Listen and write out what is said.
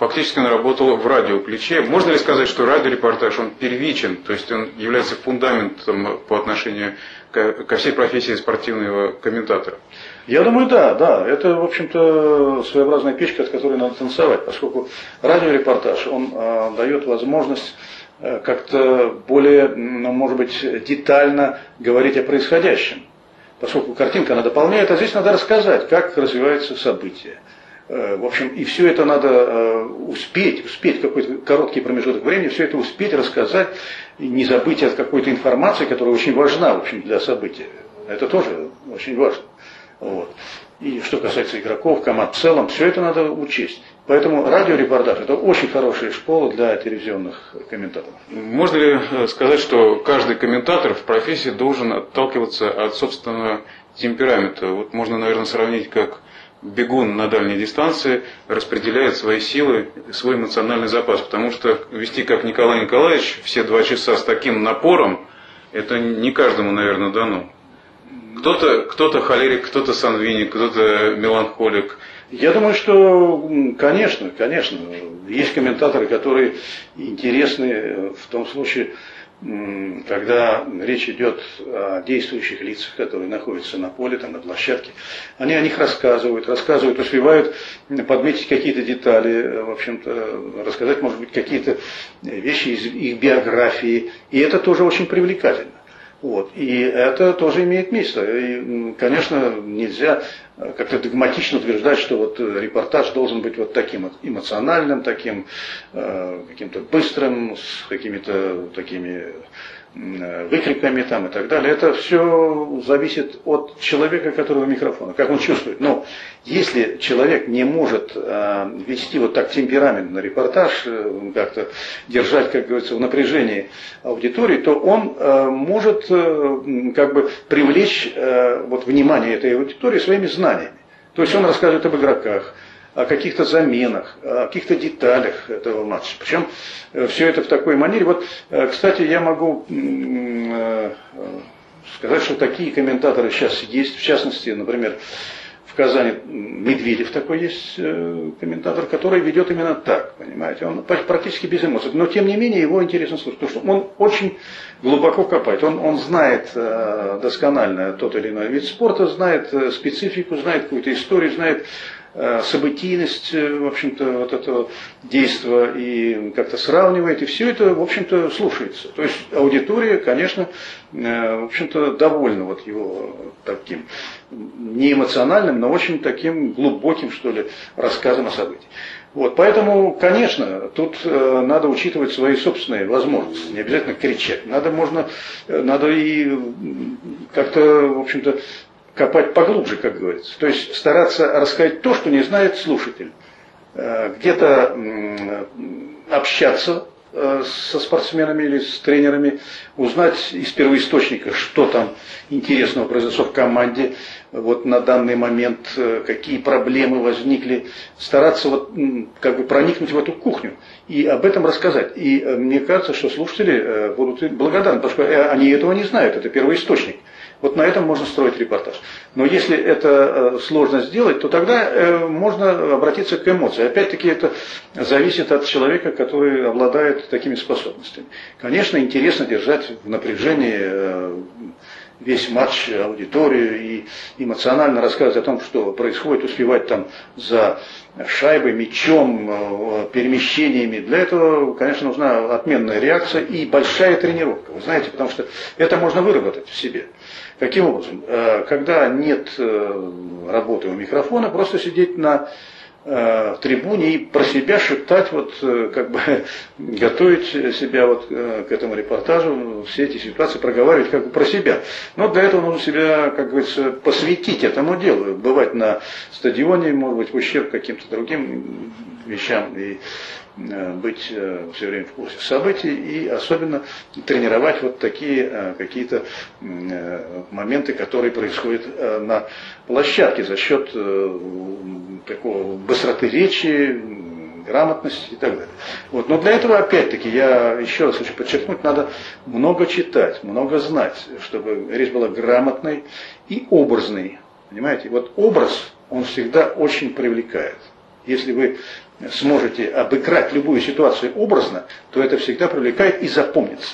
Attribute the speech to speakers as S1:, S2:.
S1: фактически он работал в радиоключе. Можно ли сказать, что радиорепортаж, он первичен, то есть он является фундаментом по отношению ко всей профессии спортивного комментатора?
S2: Я думаю, да, да. Это, в общем-то, своеобразная печка, от которой надо танцевать, поскольку радиорепортаж, он э, дает возможность э, как-то более, ну, может быть, детально говорить о происходящем. Поскольку картинка она дополняет, а здесь надо рассказать, как развиваются события. Э, в общем, и все это надо э, успеть, успеть какой-то короткий промежуток времени, все это успеть рассказать, не забыть от какой-то информации, которая очень важна, в общем, для события. Это тоже очень важно. Вот. И что касается игроков, команд в целом, все это надо учесть. Поэтому радиорепортаж – это очень хорошая школа для телевизионных комментаторов.
S1: Можно ли э, сказать, что каждый комментатор в профессии должен отталкиваться от собственного темперамента? Вот можно, наверное, сравнить, как бегун на дальней дистанции распределяет свои силы, свой эмоциональный запас. Потому что вести, как Николай Николаевич, все два часа с таким напором, это не каждому, наверное, дано. Кто-то кто холерик, кто-то сангвиник, кто-то меланхолик.
S2: Я думаю, что, конечно, конечно, есть комментаторы, которые интересны в том случае, когда речь идет о действующих лицах, которые находятся на поле, там, на площадке, они о них рассказывают, рассказывают, успевают подметить какие-то детали, в общем-то, рассказать, может быть, какие-то вещи из их биографии, и это тоже очень привлекательно. Вот. И это тоже имеет место. И, конечно, нельзя как-то догматично утверждать, что вот репортаж должен быть вот таким эмоциональным, таким э, каким-то быстрым, с какими-то такими выкриками там и так далее. Это все зависит от человека, которого микрофона, как он чувствует. Но если человек не может э, вести вот так темпераментный репортаж, э, как-то держать, как говорится, в напряжении аудитории, то он э, может э, как бы привлечь э, вот, внимание этой аудитории своими знаниями. То есть он рассказывает об игроках, о каких-то заменах, о каких-то деталях этого матча. Причем э, все это в такой манере. Вот, э, кстати, я могу э, сказать, что такие комментаторы сейчас есть. В частности, например, в Казани Медведев такой есть комментатор, который ведет именно так, понимаете, он практически без эмоций, но тем не менее его интересно слушать, потому что он очень глубоко копает, он, он знает досконально тот или иной вид спорта, знает специфику, знает какую-то историю, знает событийность, э, в общем-то, вот этого действия и как-то сравнивает, и все это, в общем-то, слушается. То есть аудитория, конечно, э, в общем-то, довольна вот его таким не эмоциональным, но очень таким глубоким, что ли, рассказом о событии. Вот, поэтому, конечно, тут э, надо учитывать свои собственные возможности, не обязательно кричать. Надо, можно, надо и как-то, в общем-то, копать поглубже, как говорится. То есть стараться рассказать то, что не знает слушатель. Э, где-то общаться э, со спортсменами или с тренерами, узнать из первоисточника, что там интересного произошло в команде, вот на данный момент, э, какие проблемы возникли, стараться вот как бы проникнуть в эту кухню и об этом рассказать. И мне кажется, что слушатели будут благодарны, потому что они этого не знают, это первоисточник. Вот на этом можно строить репортаж. Но если это э, сложно сделать, то тогда э, можно обратиться к эмоции. Опять-таки это зависит от человека, который обладает такими способностями. Конечно, интересно держать в напряжении э, весь матч, аудиторию и эмоционально рассказывать о том, что происходит, успевать там за шайбой, мячом, перемещениями. Для этого, конечно, нужна отменная реакция и большая тренировка. Вы знаете, потому что это можно выработать в себе. Каким образом? Э, когда нет э, работы у микрофона, просто сидеть на э, трибуне и про себя шептать, вот как бы готовить себя вот к этому репортажу, все эти ситуации проговаривать как бы про себя. Но для этого нужно себя, как говорится, посвятить этому делу, бывать на стадионе, может быть, в ущерб каким-то другим вещам и Э, быть э, все время в курсе событий и особенно тренировать вот такие э, какие-то моменты, которые происходят на площадке за счет такого быстроты речи, грамотности и так далее. Вот. Но для этого, опять-таки, я еще раз хочу подчеркнуть, надо много читать, много знать, чтобы речь была грамотной и образной. Понимаете? Вот образ, он всегда очень привлекает. Если вы сможете обыграть любую ситуацию образно, то это всегда привлекает и запомнится.